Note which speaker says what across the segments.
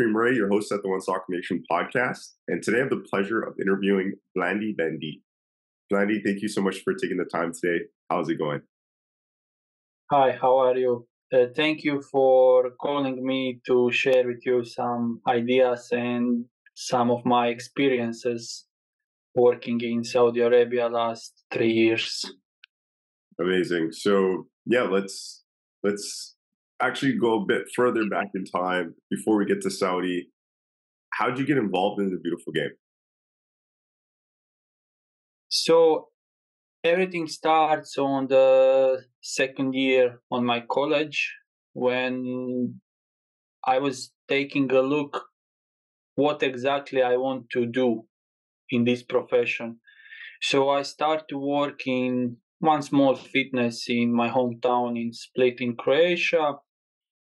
Speaker 1: Kareem Rae, your host at the One Soccer Nation podcast. And today I have the pleasure of interviewing Vlade Bendic. Vlade, thank you so much for taking the time today. How's it going?
Speaker 2: Hi, how are you? Uh, thank you for calling me to share with you some ideas and some of my experiences working in Saudi Arabia last three years.
Speaker 1: Amazing. So yeah, let's let's actually go a bit further back in time before we get to Saudi. How did you get involved in the beautiful game?
Speaker 2: So everything starts on the second year on my college when I was taking a look what exactly I want to do in this profession. So I start to work in one small fitness in my hometown in Split in Croatia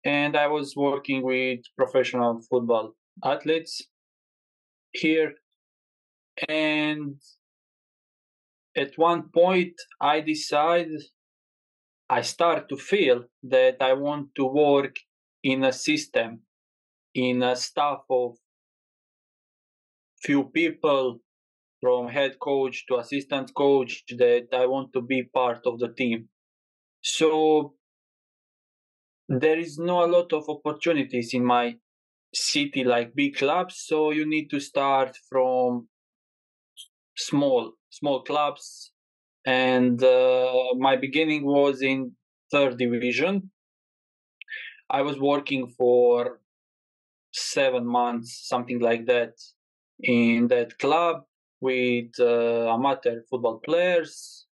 Speaker 2: and I was working with professional football athletes here. And at one point, I decided, I start to feel that I want to work in a system, in a staff of few people from head coach to assistant coach that I want to be part of the team. So there is not a lot of opportunities in my city like big clubs so you need to start from small small clubs. And uh, my beginning was in third division. I was working for seven months something like that in that club with uh, amateur football players.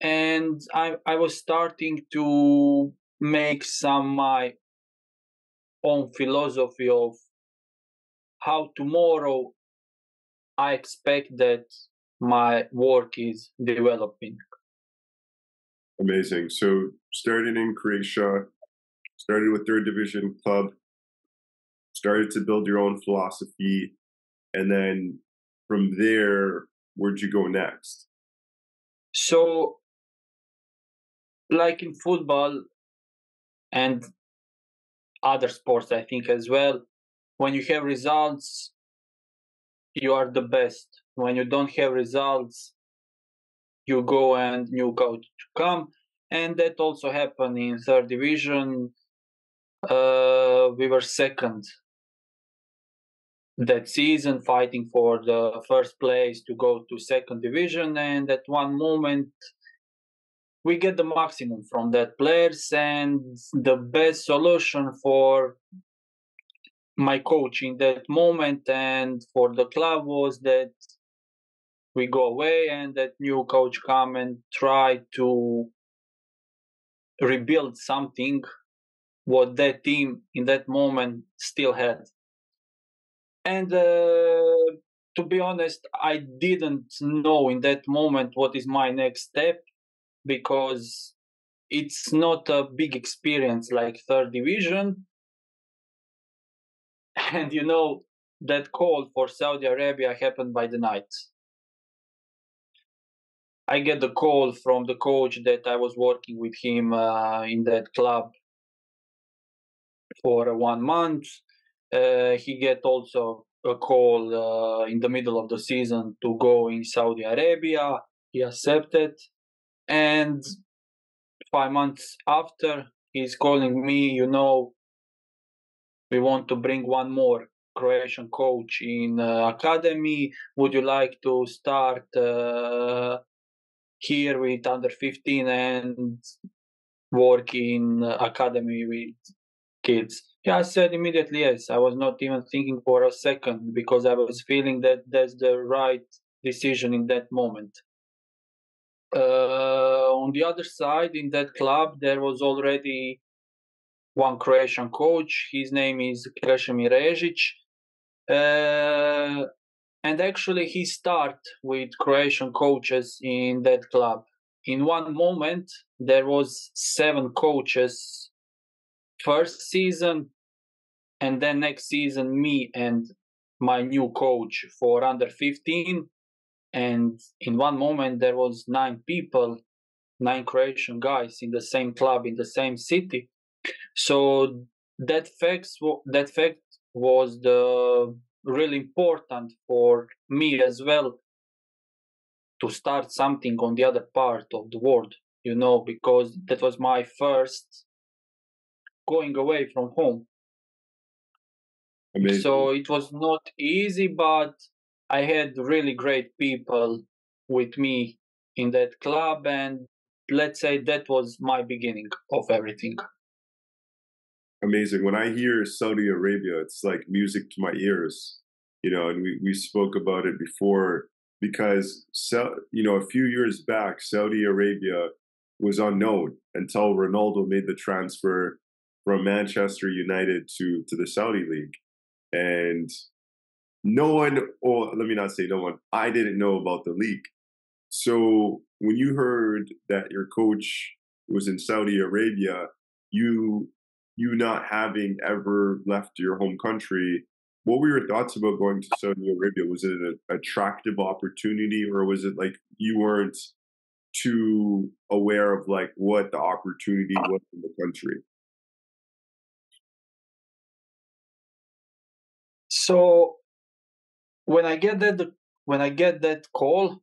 Speaker 2: And I, I was starting to make some my own philosophy of how tomorrow I expect that my work is developing.
Speaker 1: Amazing. So started in Croatia, started with third division club, started to build your own philosophy, and then from there, where'd you go next?
Speaker 2: So, like in football, and other sports i think as well. When you have results you are the best. When you don't have results you go and new coach to come and that also happened in third division uh, we were second that season fighting for the first place to go to second division and at one moment we get the maximum from that players and the best solution for my coach in that moment and for the club was that we go away and that new coach come and try to rebuild something what that team in that moment still had. And uh, to be honest i didn't know in that moment what is my next step because it's not a big experience like third division. And you know, that call for Saudi Arabia happened by the night. I get the call from the coach that I was working with him uh, in that club for one month. Uh, he get also a call uh, in the middle of the season to go in Saudi Arabia. He accepted and five months after he's calling me you know we want to bring one more croatian coach in uh, academy. Would you like to start uh, here with under 15 and work in academy with kids? Yeah i said immediately yes. I was not even thinking for a second because i was feeling that that's the right decision in that moment uh, on the other side, in that club, there was already one Croatian coach. His name is Krešimir Režić. Uh, and actually, he started with Croatian coaches in that club. In one moment, there was seven coaches first season, and then next season, me and my new coach for under 15 and in one moment there was nine people nine croatian guys in the same club in the same city so that fact that fact was the really important for me as well to start something on the other part of the world you know because that was my first going away from home
Speaker 1: Amazing.
Speaker 2: so it was not easy but i had really great people with me in that club and let's say that was my beginning of everything.
Speaker 1: Amazing. When i hear saudi arabia it's like music to my ears you know and we, we spoke about it before because you know a few years back saudi arabia was unknown until ronaldo made the transfer from manchester united to to the saudi league. And no one or let me not say no one i didn't know about the leak. so when you heard that your coach was in Saudi Arabia, you you not having ever left your home country, what were your thoughts about going to Saudi Arabia? Was it an attractive opportunity, or was it like you weren't too aware of like what the opportunity was in the country?
Speaker 2: So when I get that when I get that call,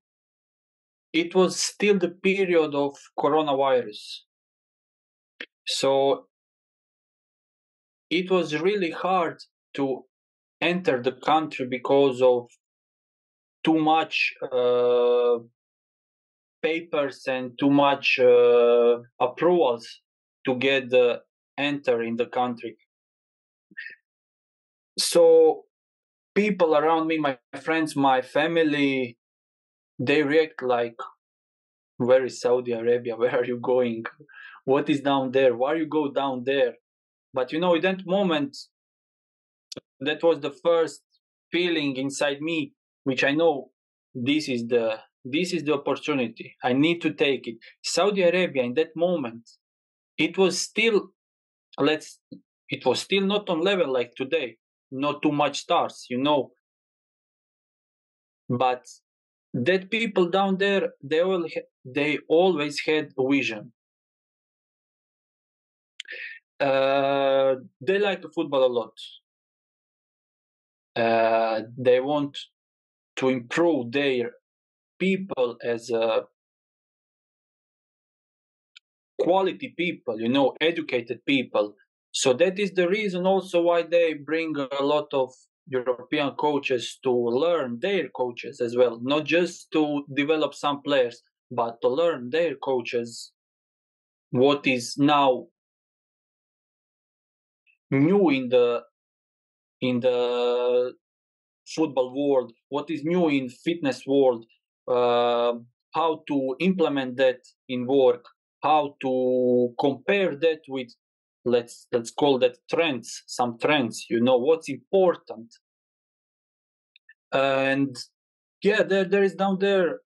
Speaker 2: it was still the period of coronavirus. So it was really hard to enter the country because of too much uh, papers and too much uh, approvals to get the enter in the country. So people around me, my friends, my family, they react like where is saudi arabia? Where are you going? What is down there? Why you go down there? But you know in that moment that was the first feeling inside me which i know this is the this is the opportunity. I need to take it. Saudi arabia in that moment it was still let's it was still not on level like today not too much stars you know. But that people down there they all they always had a vision. Uh, they like football a lot. Uh, they want to improve their people as a quality people you know educated people so that is the reason also why they bring a lot of European coaches to learn their coaches as well, not just to develop some players, but to learn their coaches. What is now new in the in the football world, what is new in fitness world, uh, how to implement that in work, how to compare that with let's let's call that trends some trends you know what's important. And yeah there there is down there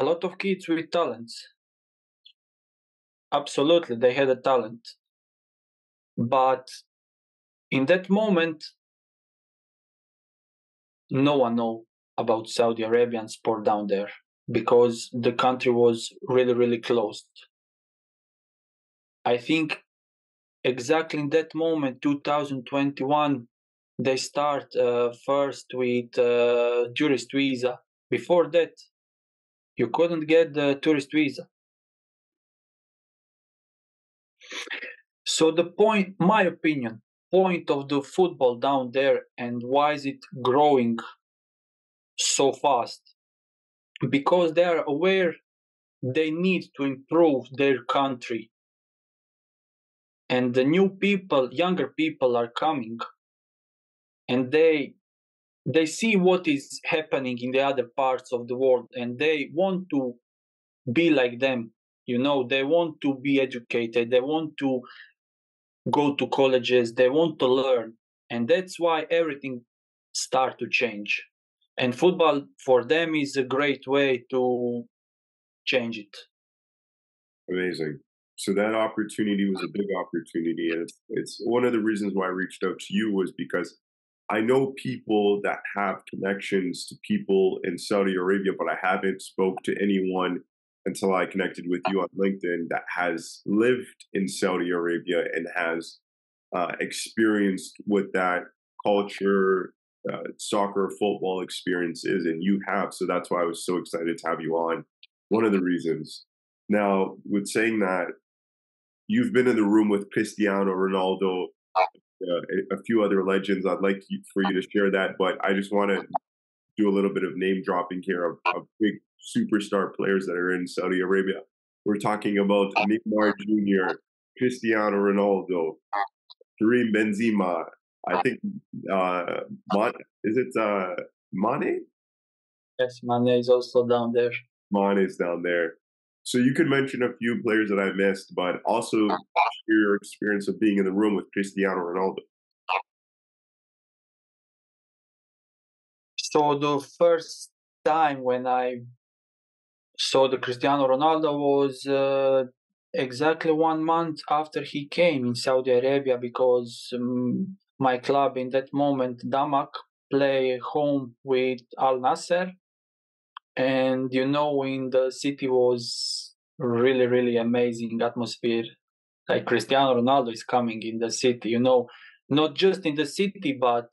Speaker 2: a lot of kids with talents. Absolutely they had a talent. But in that moment no one know about saudi arabian sport down there because the country was really really closed. I think exactly in that moment 2021 they start uh, first with uh, tourist visa. Before that you couldn't get the tourist visa. So the point my opinion point of the football down there and why is it growing so fast? Because they are aware they need to improve their country and the new people younger people are coming and they they see what is happening in the other parts of the world and they want to be like them you know? They want to be educated they want to go to colleges they want to learn and that's why everything start to change. And football for them is a great way to change it.
Speaker 1: Amazing so that opportunity was a big opportunity and it's, it's one of the reasons why i reached out to you was because i know people that have connections to people in saudi arabia but i haven't spoke to anyone until i connected with you on linkedin that has lived in saudi arabia and has uh, experienced what that culture, uh, soccer, football experience is, and you have. So that's why I was so excited to have you on. One of the reasons. Now, with saying that, you've been in the room with Cristiano Ronaldo, uh, a, a few other legends. I'd like you, for you to share that, but I just want to do a little bit of name dropping here of, of big superstar players that are in Saudi Arabia. We're talking about Neymar Jr., Cristiano Ronaldo, Karim Benzema. I think uh, is it uh, Mane?
Speaker 2: Yes, Mane is also down there.
Speaker 1: Mane is down there. So you could mention a few players that I missed, but also your experience of being in the room with Cristiano Ronaldo.
Speaker 2: So the first time when I saw the Cristiano Ronaldo was uh, exactly one month after he came in Saudi Arabia because um, my club in that moment, Damac, play home with Al Nassr. And you know, in the city was really, really amazing atmosphere. Like Cristiano Ronaldo is coming in the city, you know, not just in the city, but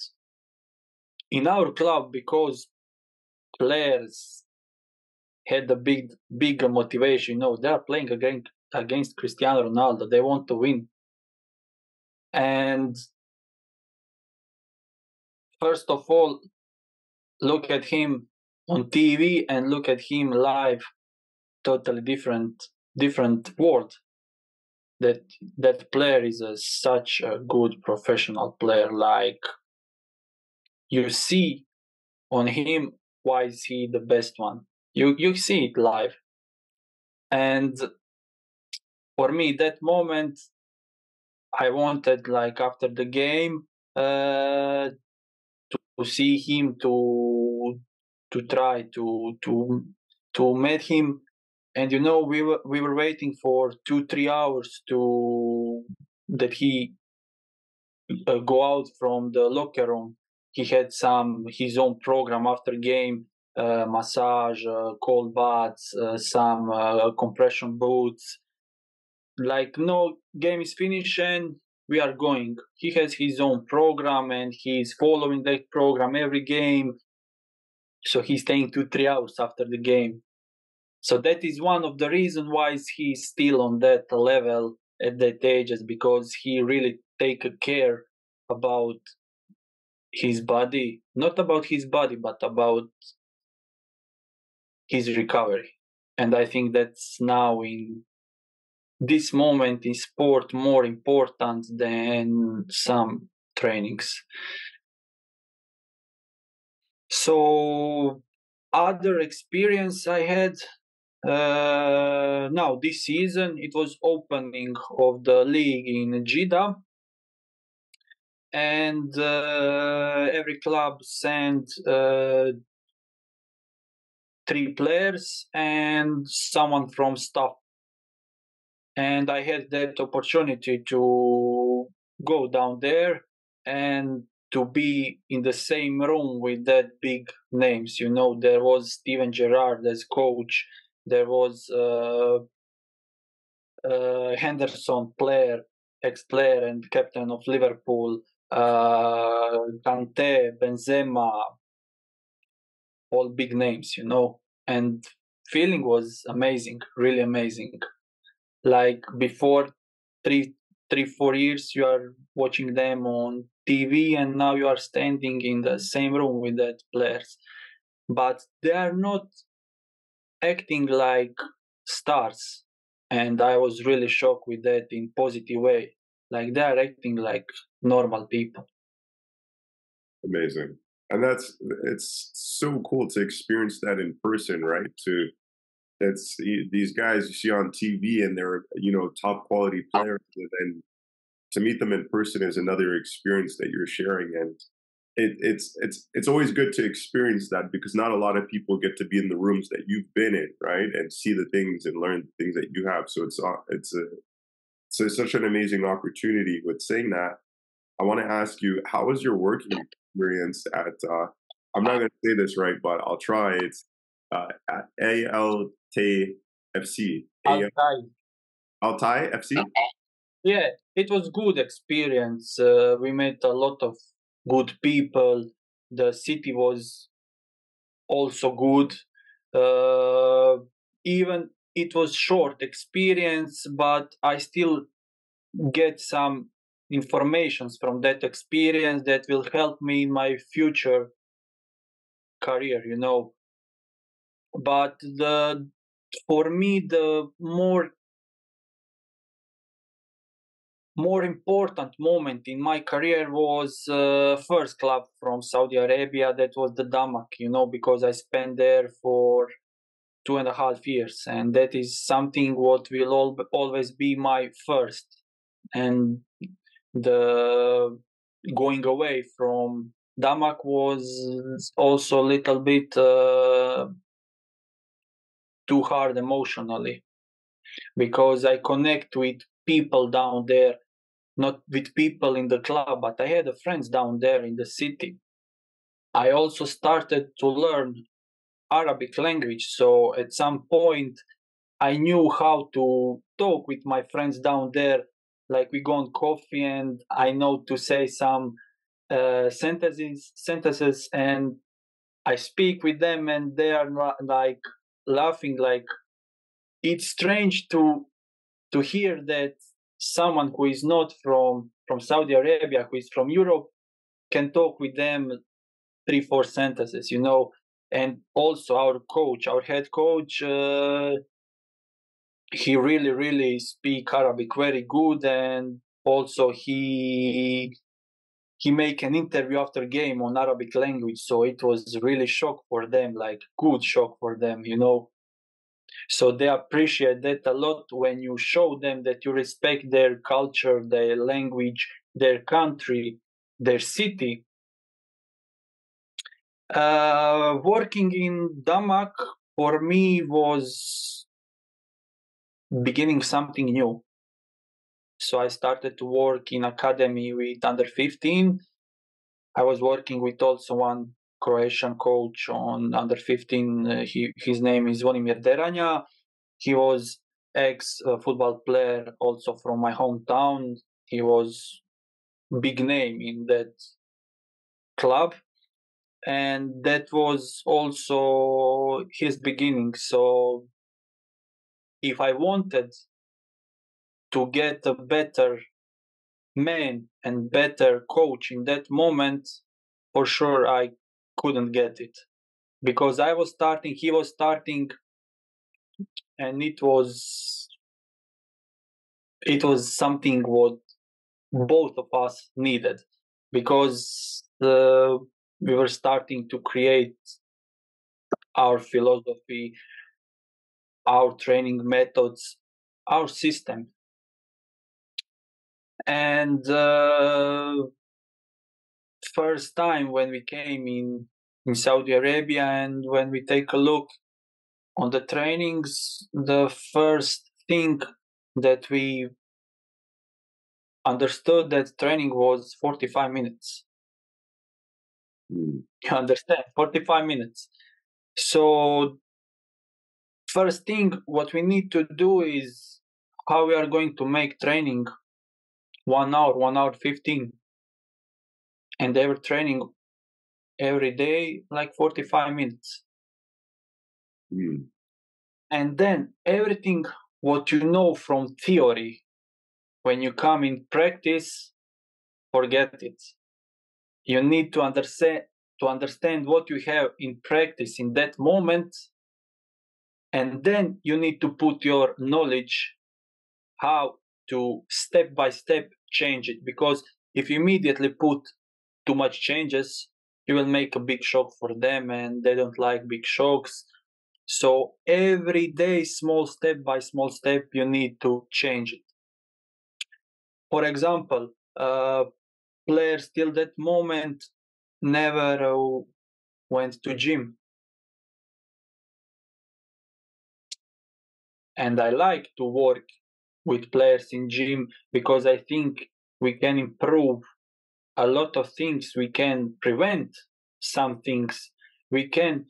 Speaker 2: in our club because players had a big, bigger motivation. You know, they are playing against against Cristiano Ronaldo. They want to win. And first of all, look at him on TV and look at him live. Totally different, different world. That that player is a, such a good professional player. Like you see on him, why is he the best one? You you see it live, and for me that moment i wanted like after the game uh, to, to see him to to try to to to meet him. And you know we were we were waiting for two three hours to that he uh, go out from the locker room. He had some his own program after game uh, massage uh, cold baths uh, some uh, compression boots. Like no game is finished and we are going. He has his own program and he's following that program every game so he's staying two three hours after the game. So that is one of the reasons why he's still on that level at that age is because he really take care about his body. Not about his body but about his recovery. And i think that's now in this moment in sport more important than some trainings. So other experience I had uh, now this season it was opening of the league in Jeddah. And uh, every club sent uh, three players and someone from staff. And I had that opportunity to go down there and to be in the same room with that big names. You know, there was Steven Gerrard as coach. There was uh, uh, Henderson, player, ex-player and captain of Liverpool. Uh, Kante, Benzema, all big names. You know, and feeling was amazing, really amazing like before three three four years you are watching them on tv and now you are standing in the same room with that players. But they are not acting like stars. And i was really shocked with that in positive way. Like they are acting like normal people.
Speaker 1: Amazing. And that's it's so cool to experience that in person right? To it's these guys you see on TV and they're you know top quality players, and to meet them in person is another experience that you're sharing, and it, it's it's it's always good to experience that because not a lot of people get to be in the rooms that you've been in, right, and see the things and learn the things that you have. So it's uh, it's a so it's such an amazing opportunity. With saying that, I want to ask you, how was your working experience at? Uh, I'm not going to say this right, but I'll try. It's uh, at Al-Tai FC.
Speaker 2: Al-Tai.
Speaker 1: Al-Tai FC?
Speaker 2: Yeah, it was good experience. Uh, we met a lot of good people. The city was also good. Uh, even it was short experience, but I still get some informations from that experience that will help me in my future career. You know, but the for me the more more important moment in my career was uh, first club from Saudi Arabia. That was the Damac you know because I spent there for two and a half years. And that is something what will all, always be my first. And the going away from Damac was also a little bit uh, too hard emotionally. Because I connect with people down there, not with people in the club, but I had friends down there in the city. I also started to learn Arabic language, so at some point I knew how to talk with my friends down there. Like we go on coffee, and I know to say some uh, sentences, sentences, and I speak with them, and they are like laughing like it's strange to to hear that someone who is not from from Saudi Arabia, who is from Europe, can talk with them three four sentences, you know. And also our coach, our head coach, uh, he really really speak Arabic very good, and also he he make an interview after game on Arabic language, so it was really shock for them, like good shock for them, you know. So they appreciate that a lot when you show them that you respect their culture, their language, their country, their city. Uh, working in Damac for me was beginning something new. So I started to work in academy with under 15. I was working with also one Croatian coach on under 15. Uh, he, his name is Zvonimir Deranja. He was ex uh, football player also from my hometown. He was big name in that club and that was also his beginning so if i wanted to get a better man and better coach in that moment for sure i couldn't get it because I was starting, he was starting, and it was it was something what both of us needed because uh, we were starting to create our philosophy, our training methods, our system. And uh, first time when we came in in Saudi Arabia, and when we take a look on the trainings, the first thing that we understood that training was 45 minutes.
Speaker 1: Mm.
Speaker 2: You understand? 45 minutes. So, first thing, what we need to do is how we are going to make training one hour, one hour 15 and they were training every day like 45 minutes
Speaker 1: Mm.
Speaker 2: and then everything what you know from theory when you come in practice forget it you need to understand to understand what you have in practice in that moment and then you need to put your knowledge how to step by step change it because if you immediately put too much changes you will make a big shock for them and they don't like big shocks. So every day small step by small step you need to change it. For example uh, players till that moment never uh, went to gym. And i like to work with players in gym because i think we can improve a lot of things we can prevent some things we can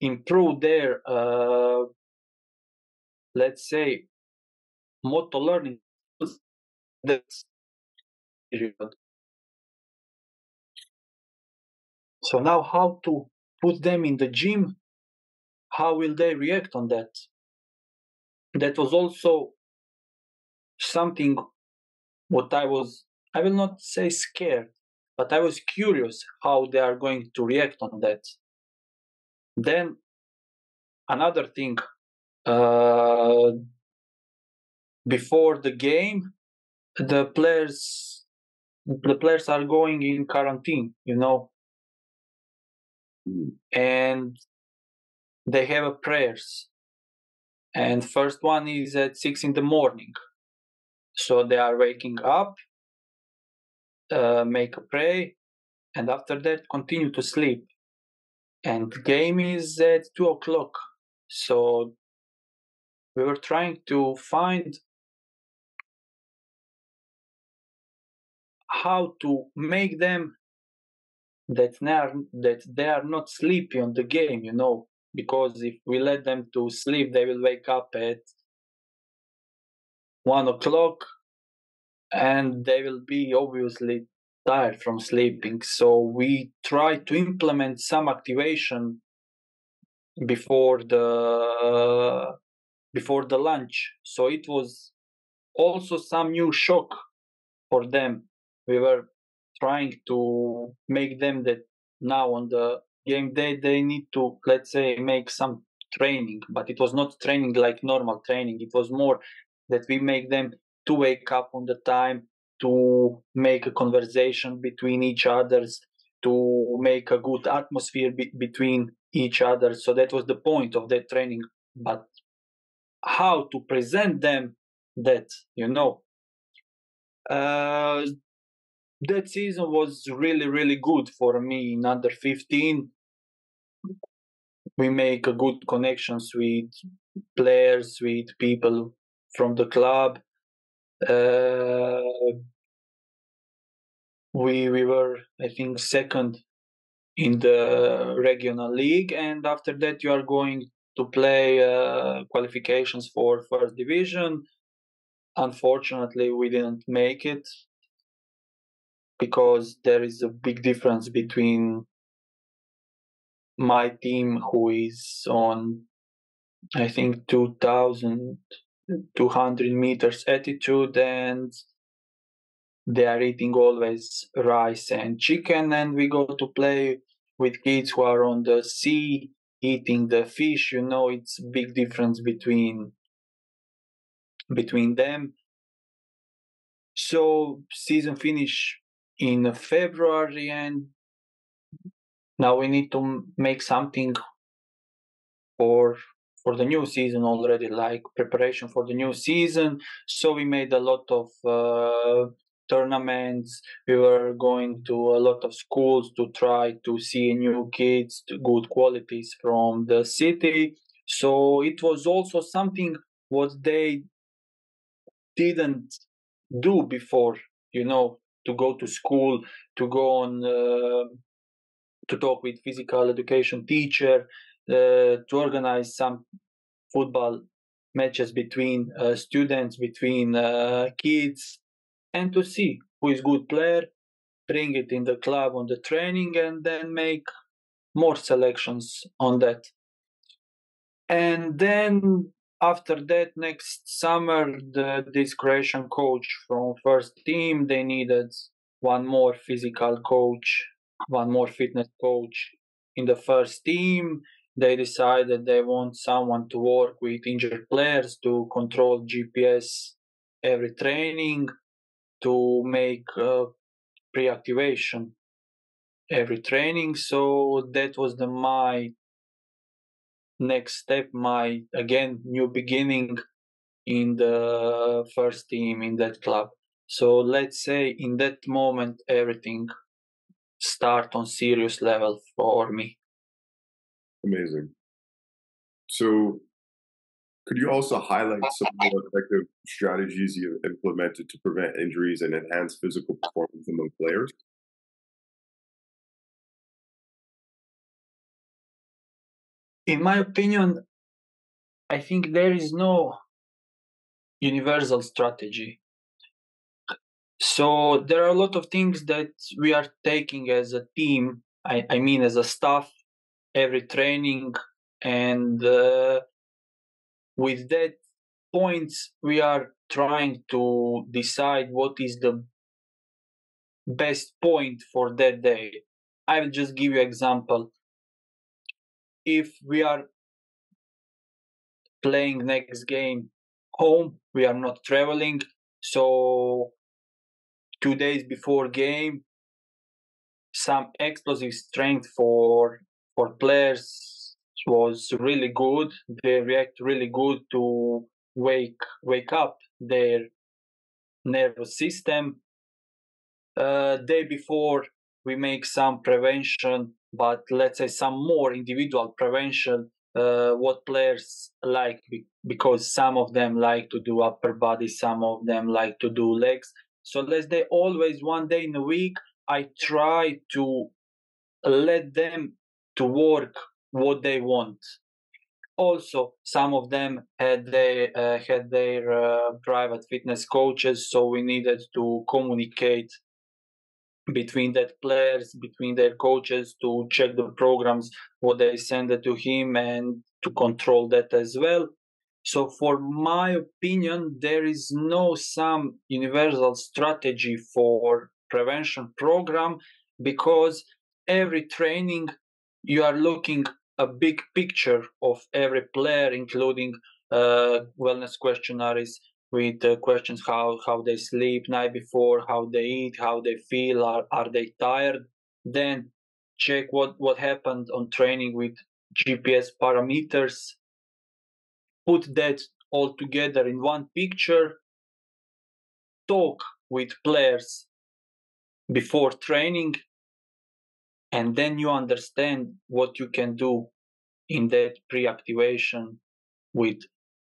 Speaker 2: improve their uh, let's say motor learning So now how to put them in the gym? How will they react on that? That was also something what I was, I will not say scared, but I was curious how they are going to react on that. Then another thing, uh, before the game, the players the players are going in quarantine, you know, and they have prayers. And first one is at six in the morning, so they are waking up, uh, make a pray, and after that continue to sleep. And game is at two o'clock, so we were trying to find how to make them that they are that they are not sleepy on the game you know because if we let them to sleep they will wake up at one o'clock and they will be obviously tired from sleeping. So we try to implement some activation before the before the lunch. So it was also some new shock for them. We were trying to make them that now on the game day they need to let's say make some training but it was not training like normal training. It was more that we make them to wake up on the time to make a conversation between each others to make a good atmosphere be- between each other. So that was the point of that training. But how to present them that you know? Uh, that season was really really good for me. In under 15 we make a good connections with players with people from the club we we were i think second in the regional league and after that you are going to play uh, qualifications for first division. Unfortunately we didn't make it because there is a big difference between my team who is on i think 2200 meters altitude and they are eating always rice and chicken. And we go to play with kids who are on the sea eating the fish. You know it's big difference between between them. So season finish in February, and now we need to make something for for the new season already, like preparation for the new season. So we made a lot of uh, tournaments. We were going to a lot of schools to try to see new kids, good qualities from the city. So it was also something what they didn't do before, you know, to go to school, to go on uh, to talk with physical education teacher, to organize some football matches between uh, students, between uh, kids, and to see who is good player, bring it in the club on the training, and then make more selections on that. And then after that next summer the this croatian coach from first team they needed one more physical coach one more fitness coach in the first team they decided they want someone to work with injured players to control gps every training to make uh, pre-activation every training. So that was the my next step my again new beginning in the first team in that club. So let's say in that moment everything start on serious level for me
Speaker 1: amazing so could you also highlight some more effective strategies you've implemented to prevent injuries and enhance physical performance among players
Speaker 2: in my opinion, I think there is no universal strategy. So there are a lot of things that we are taking as a team I, I mean as a staff, every training, and uh, with that points we are trying to decide what is the best point for that day. I will just give you example. If we are playing next game home, we are not traveling, so two days before game, some explosive strength for for players was really good. They react really good to wake wake up their nervous system. Uh, day before we make some prevention, but let's say some more individual prevention. Uh, what players like because some of them like to do upper body, some of them like to do legs. So let's say always one day in a week, I try to let them to work what they want. Also, some of them had they uh, had their uh, private fitness coaches, so we needed to communicate between that players, between their coaches to check the programs, what they send to him, and to control that as well. So, for my opinion, there is no some universal strategy for prevention program because every training you are looking a big picture of every player, including uh, wellness questionnaires with uh, questions how how they sleep night before, how they eat, how they feel, are are they tired? Then check what what happened on training with GPS parameters. Put that all together in one picture, talk with players before training, and then you understand what you can do in that pre-activation with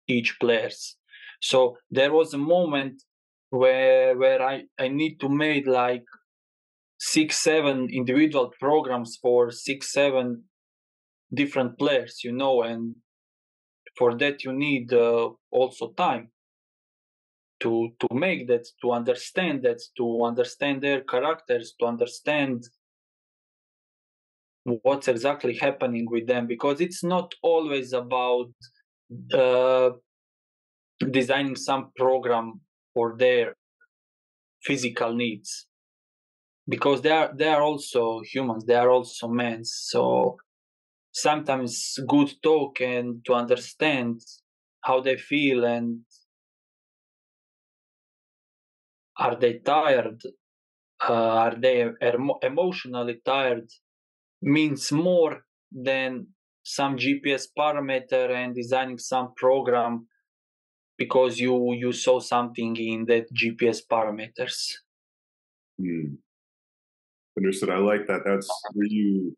Speaker 2: each players. So there was a moment where where I, I need to make like six, seven individual programs for six, seven different players, you know, and for that you need uh, also time to to make that to understand that to understand their characters to understand what's exactly happening with them because it's not always about uh, designing some program for their physical needs. Because they are they are also humans they are also men so sometimes good talk and to understand how they feel and are they tired uh, are they emo- emotionally tired means more than some gps parameter and designing some program because you you saw something in that gps parameters
Speaker 1: hmm. understood i like that that's where you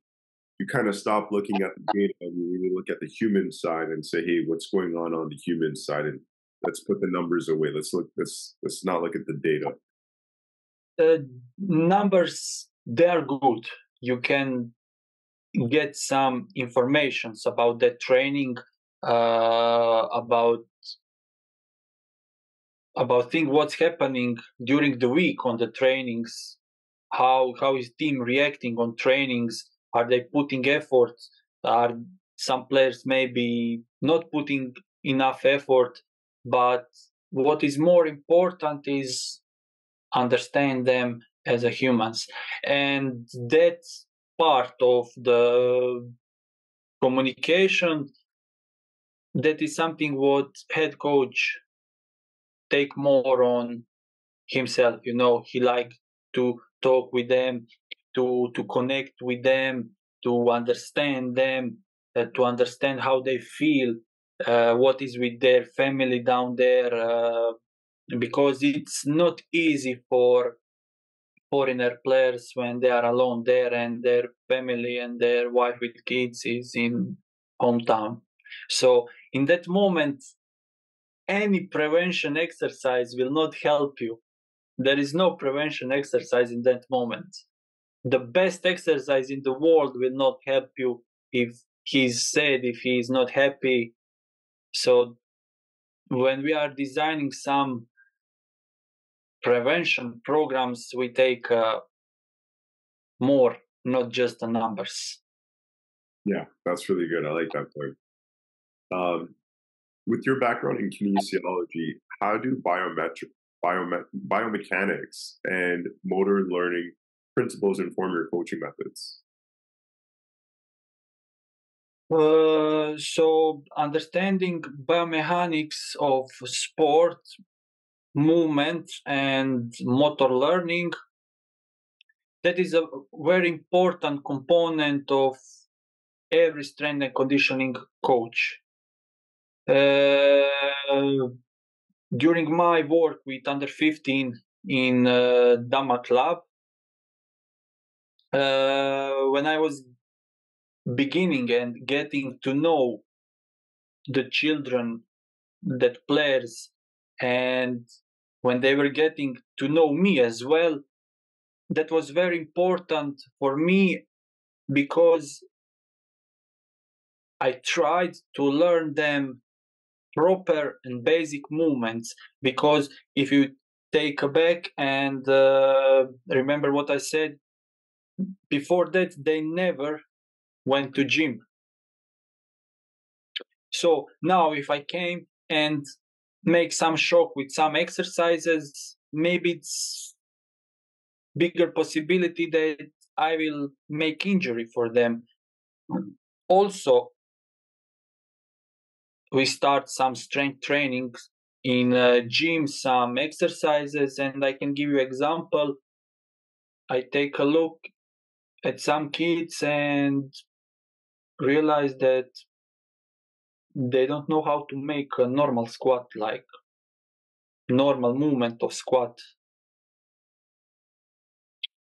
Speaker 1: you kind of stop looking at the data and you really look at the human side and say, hey, what's going on on the human side? And let's put the numbers away. Let's look. Let's let's not look at the data.
Speaker 2: The numbers they are good. You can get some informations about the training, uh, about about thing what's happening during the week on the trainings, how how is team reacting on trainings, are they putting effort? Are some players maybe not putting enough effort? But what is more important is understand them as a humans, and that part of the communication that is something what head coach take more on himself you know? He like to talk with them to to connect with them, to understand them, uh, to understand how they feel, uh, what is with their family down there, uh, because it's not easy for foreigner players when they are alone there and their family and their wife with kids is in hometown. So in that moment, any prevention exercise will not help you. There is no prevention exercise in that moment the best exercise in the world will not help you if he's sad, if he is not happy. So when we are designing some prevention programs, we take uh, more not just the numbers.
Speaker 1: Yeah, that's really good. I like that point. Um, with your background in kinesiology, how do biometric, biome- biomechanics and motor learning principles inform your coaching methods?
Speaker 2: Uh, so understanding biomechanics of sport, movement, and motor learning that is a very important component of every strength and conditioning coach. Uh, during my work with under 15 in uh, Damac Club, uh, when I was beginning and getting to know the children that players and when they were getting to know me as well that was very important for me because i tried to learn them proper and basic movements because if you take back and uh, remember what i said before that they never went to gym. So now if I came and make some shock with some exercises, maybe it's bigger possibility that I will make injury for them. Also, we start some strength training in a gym, some exercises, and I can give you example. I take a look at some kids and realize that they don't know how to make a normal squat like normal movement of squat.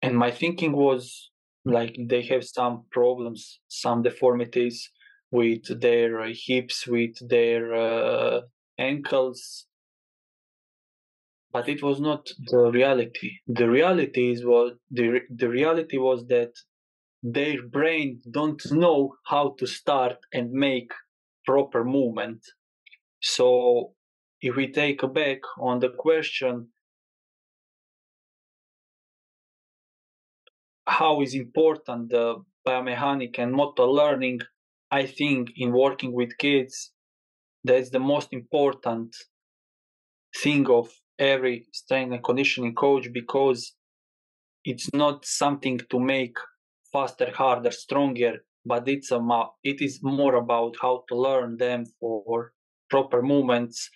Speaker 2: And my thinking was like they have some problems some deformities with their hips with their uh, ankles. But it was not the reality. The reality is what the, the reality was that their brain don't know how to start and make proper movement. So if we take back on the question how is important the biomechanic and motor learning i think in working with kids that's the most important thing of every strength and conditioning coach because it's not something to make faster, harder, stronger, but it's a it is more about how to learn them for proper movements,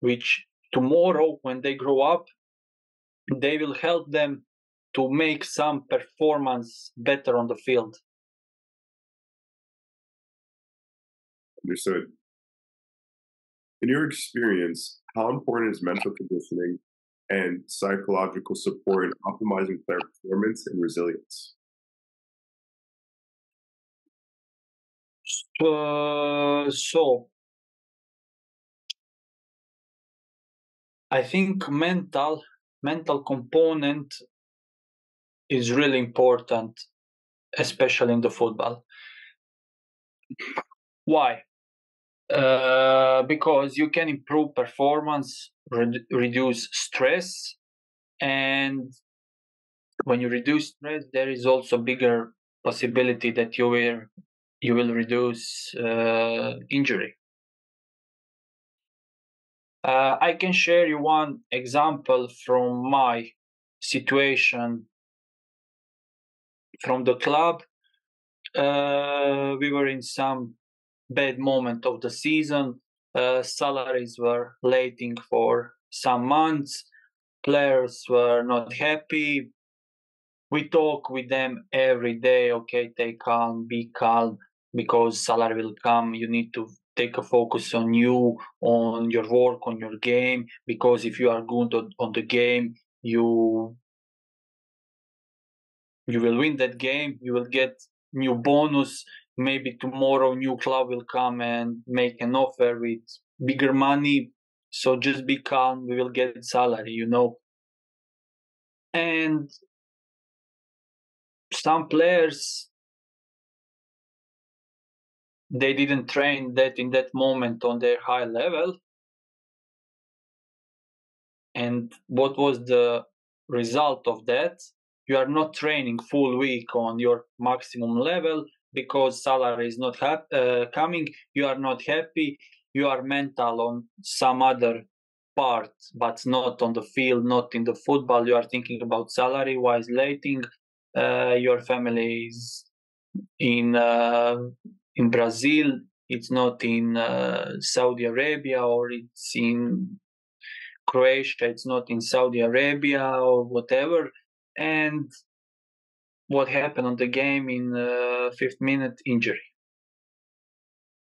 Speaker 2: which tomorrow when they grow up, they will help them to make some performance better on the field.
Speaker 1: Understood. In your experience, how important is mental conditioning and psychological support in optimizing player performance and resilience?
Speaker 2: Uh, so I think mental mental component is really important, especially in the football. Why? Uh, because you can improve performance, re- reduce stress, and when you reduce stress, there is also bigger possibility that you will you will reduce uh, injury. Uh, I can share you one example from my situation from the club. Uh, we were in some bad moment of the season. Uh, salaries were lating for some months. Players were not happy. We talk with them every day. Okay, take calm, be calm because salary will come you need to take a focus on you on your work on your game because if you are good on, on the game you you will win that game you will get new bonus maybe tomorrow new club will come and make an offer with bigger money. So just be calm we will get salary you know. And some players they didn't train that in that moment on their high level. And what was the result of that? You are not training full week on your maximum level because salary is not hap- uh, coming. You are not happy. You are mental on some other part but not on the field not in the football. You are thinking about salary wise lating uh, your family is in uh, in brazil it's not in uh, saudi arabia or it's in croatia it's not in saudi arabia or whatever. And what happened on the game in uh, fifth minute injury.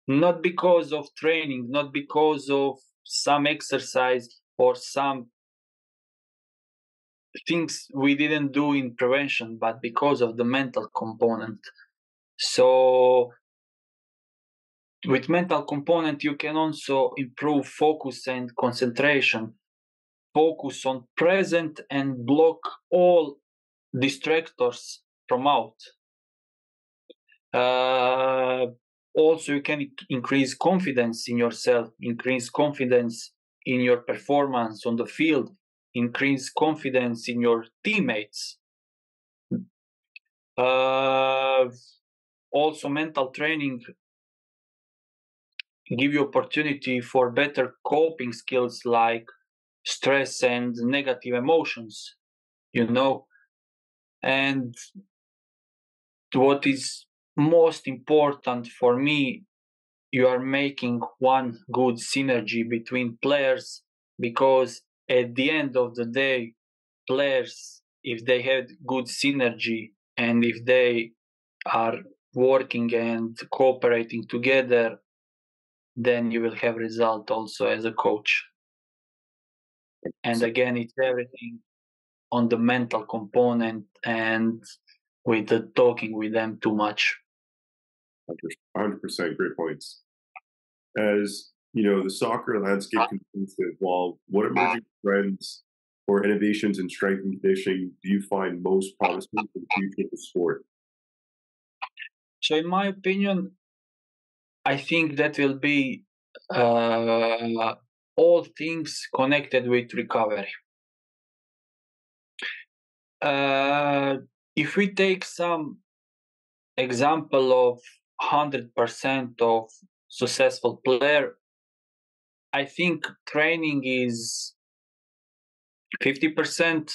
Speaker 2: Not because of training not because of some exercise or some things we didn't do in prevention but because of the mental component. So with mental component you can also improve focus and concentration. Focus on present and block all distractors from out. Uh, also you can increase confidence in yourself increase confidence in your performance on the field increase confidence in your teammates. Uh, also mental training give you opportunity for better coping skills like stress and negative emotions you know? And what is most important for me you are making one good synergy between players because at the end of the day players if they have good synergy and if they are working and cooperating together then you will have result also as a coach. And again it's everything on the mental component and with the talking with them too much.
Speaker 1: 100% great points. As you know the soccer landscape ah. continues to evolve what ah. emerging trends or innovations in strength and conditioning do you find most promising for the future of the sport?
Speaker 2: So in my opinion i think that will be uh, all things connected with recovery. Uh, if we take some example of 100% of successful player i think training is 50%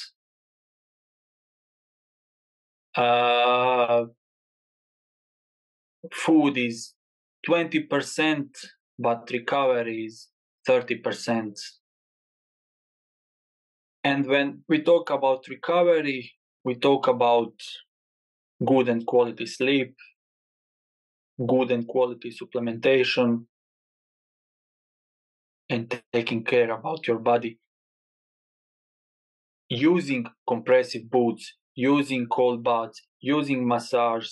Speaker 2: uh, food is 20% but recovery is 30% and when we talk about recovery we talk about good and quality sleep good and quality supplementation and taking care about your body. Using compressive boots using cold baths using massage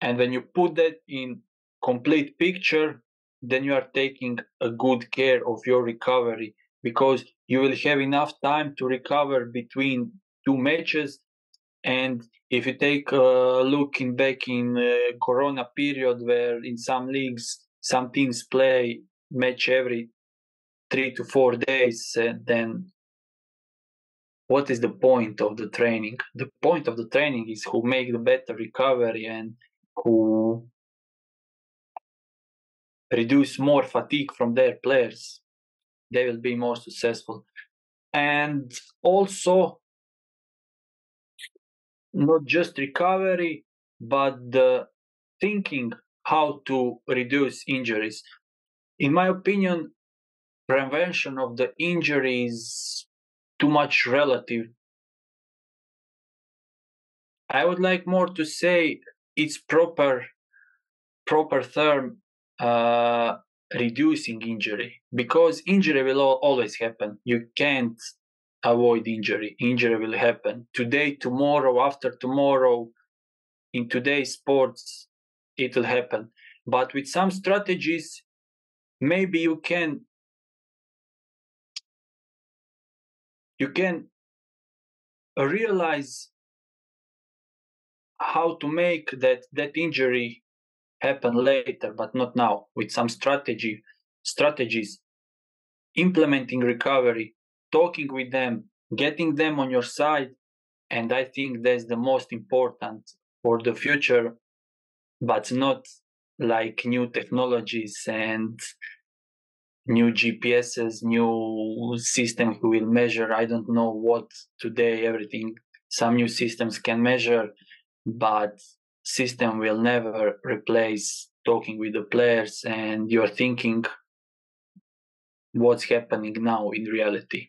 Speaker 2: and when you put that in complete picture then you are taking a good care of your recovery because you will have enough time to recover between two matches. And if you take a look in back in uh, corona period where in some leagues some teams play match every three to four days uh, then what is the point of the training? The point of the training is who make the better recovery and who reduce more fatigue from their players. They will be more successful. And also not just recovery but the thinking how to reduce injuries. In my opinion prevention of the injury is too much relative. I would like more to say it's proper proper term uh, reducing injury. Because injury will always happen. You can't avoid injury. Injury will happen. Today tomorrow after tomorrow in today's sports it will happen. But with some strategies maybe you can you can realize how to make that that injury happen later but not now with some strategy strategies implementing recovery talking with them getting them on your side and i think that's the most important for the future but not like new technologies and new GPSs, new system who will measure. I don't know what today everything some new systems can measure, but system will never replace talking with the players and you're thinking what's happening now in reality.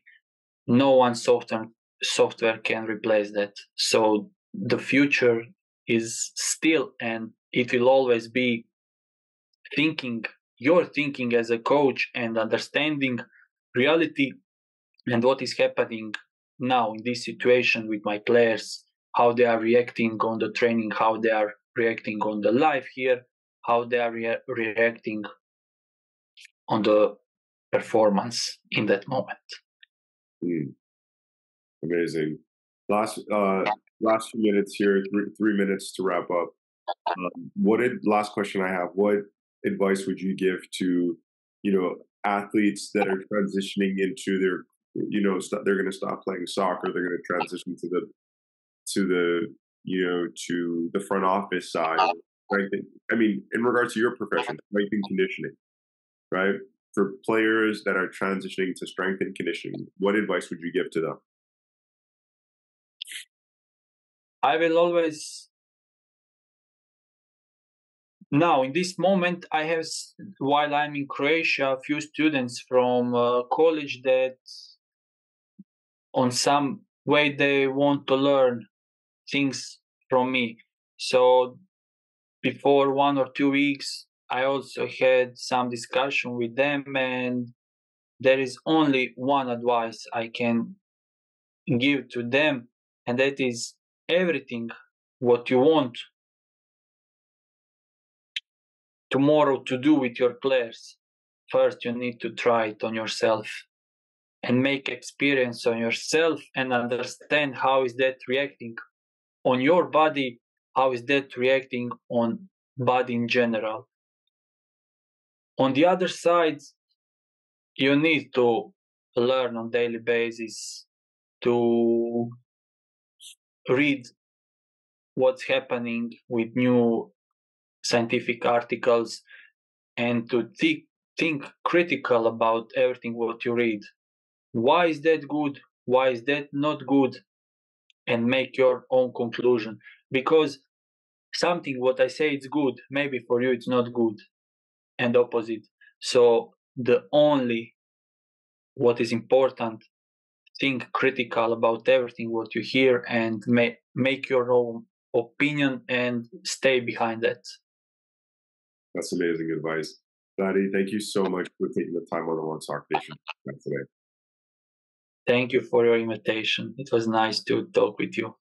Speaker 2: No one software software can replace that. So the future is still and it will always be thinking your thinking as a coach and understanding reality and what is happening now in this situation with my players how they are reacting on the training how they are reacting on the life here how they are rea- reacting on the performance in that moment.
Speaker 1: Mm. amazing. Last uh last few minutes here three, three minutes to wrap up. Um, what did last question i have what advice would you give to you know athletes that are transitioning into their you know they they're going to stop playing soccer they're going to transition to the to the you know to the front office side right? I mean in regards to your profession strength and conditioning right? For players that are transitioning to strength and conditioning what advice would you give to them?
Speaker 2: I will always now in this moment i have while i'm in croatia a few students from uh, college that on some way they want to learn things from me. So before one or two weeks i also had some discussion with them and there is only one advice i can give to them and that is everything what you want tomorrow to do with your players. First you need to try it on yourself and make experience on yourself and understand how is that reacting on your body how is that reacting on body in general? On the other side you need to learn on daily basis to read what's happening with new scientific articles and to think think critical about everything what you read. Why is that good? Why is that not good and make your own conclusion. Because something what i say it's good. Maybe for you it's not good. And opposite. So the only what is important think critical about everything what you hear and make make your own opinion and stay behind that.
Speaker 1: That's amazing advice. Vlade, thank you so much for taking the time on the One Talk Nation today.
Speaker 2: Thank you for your invitation. It was nice to talk with you.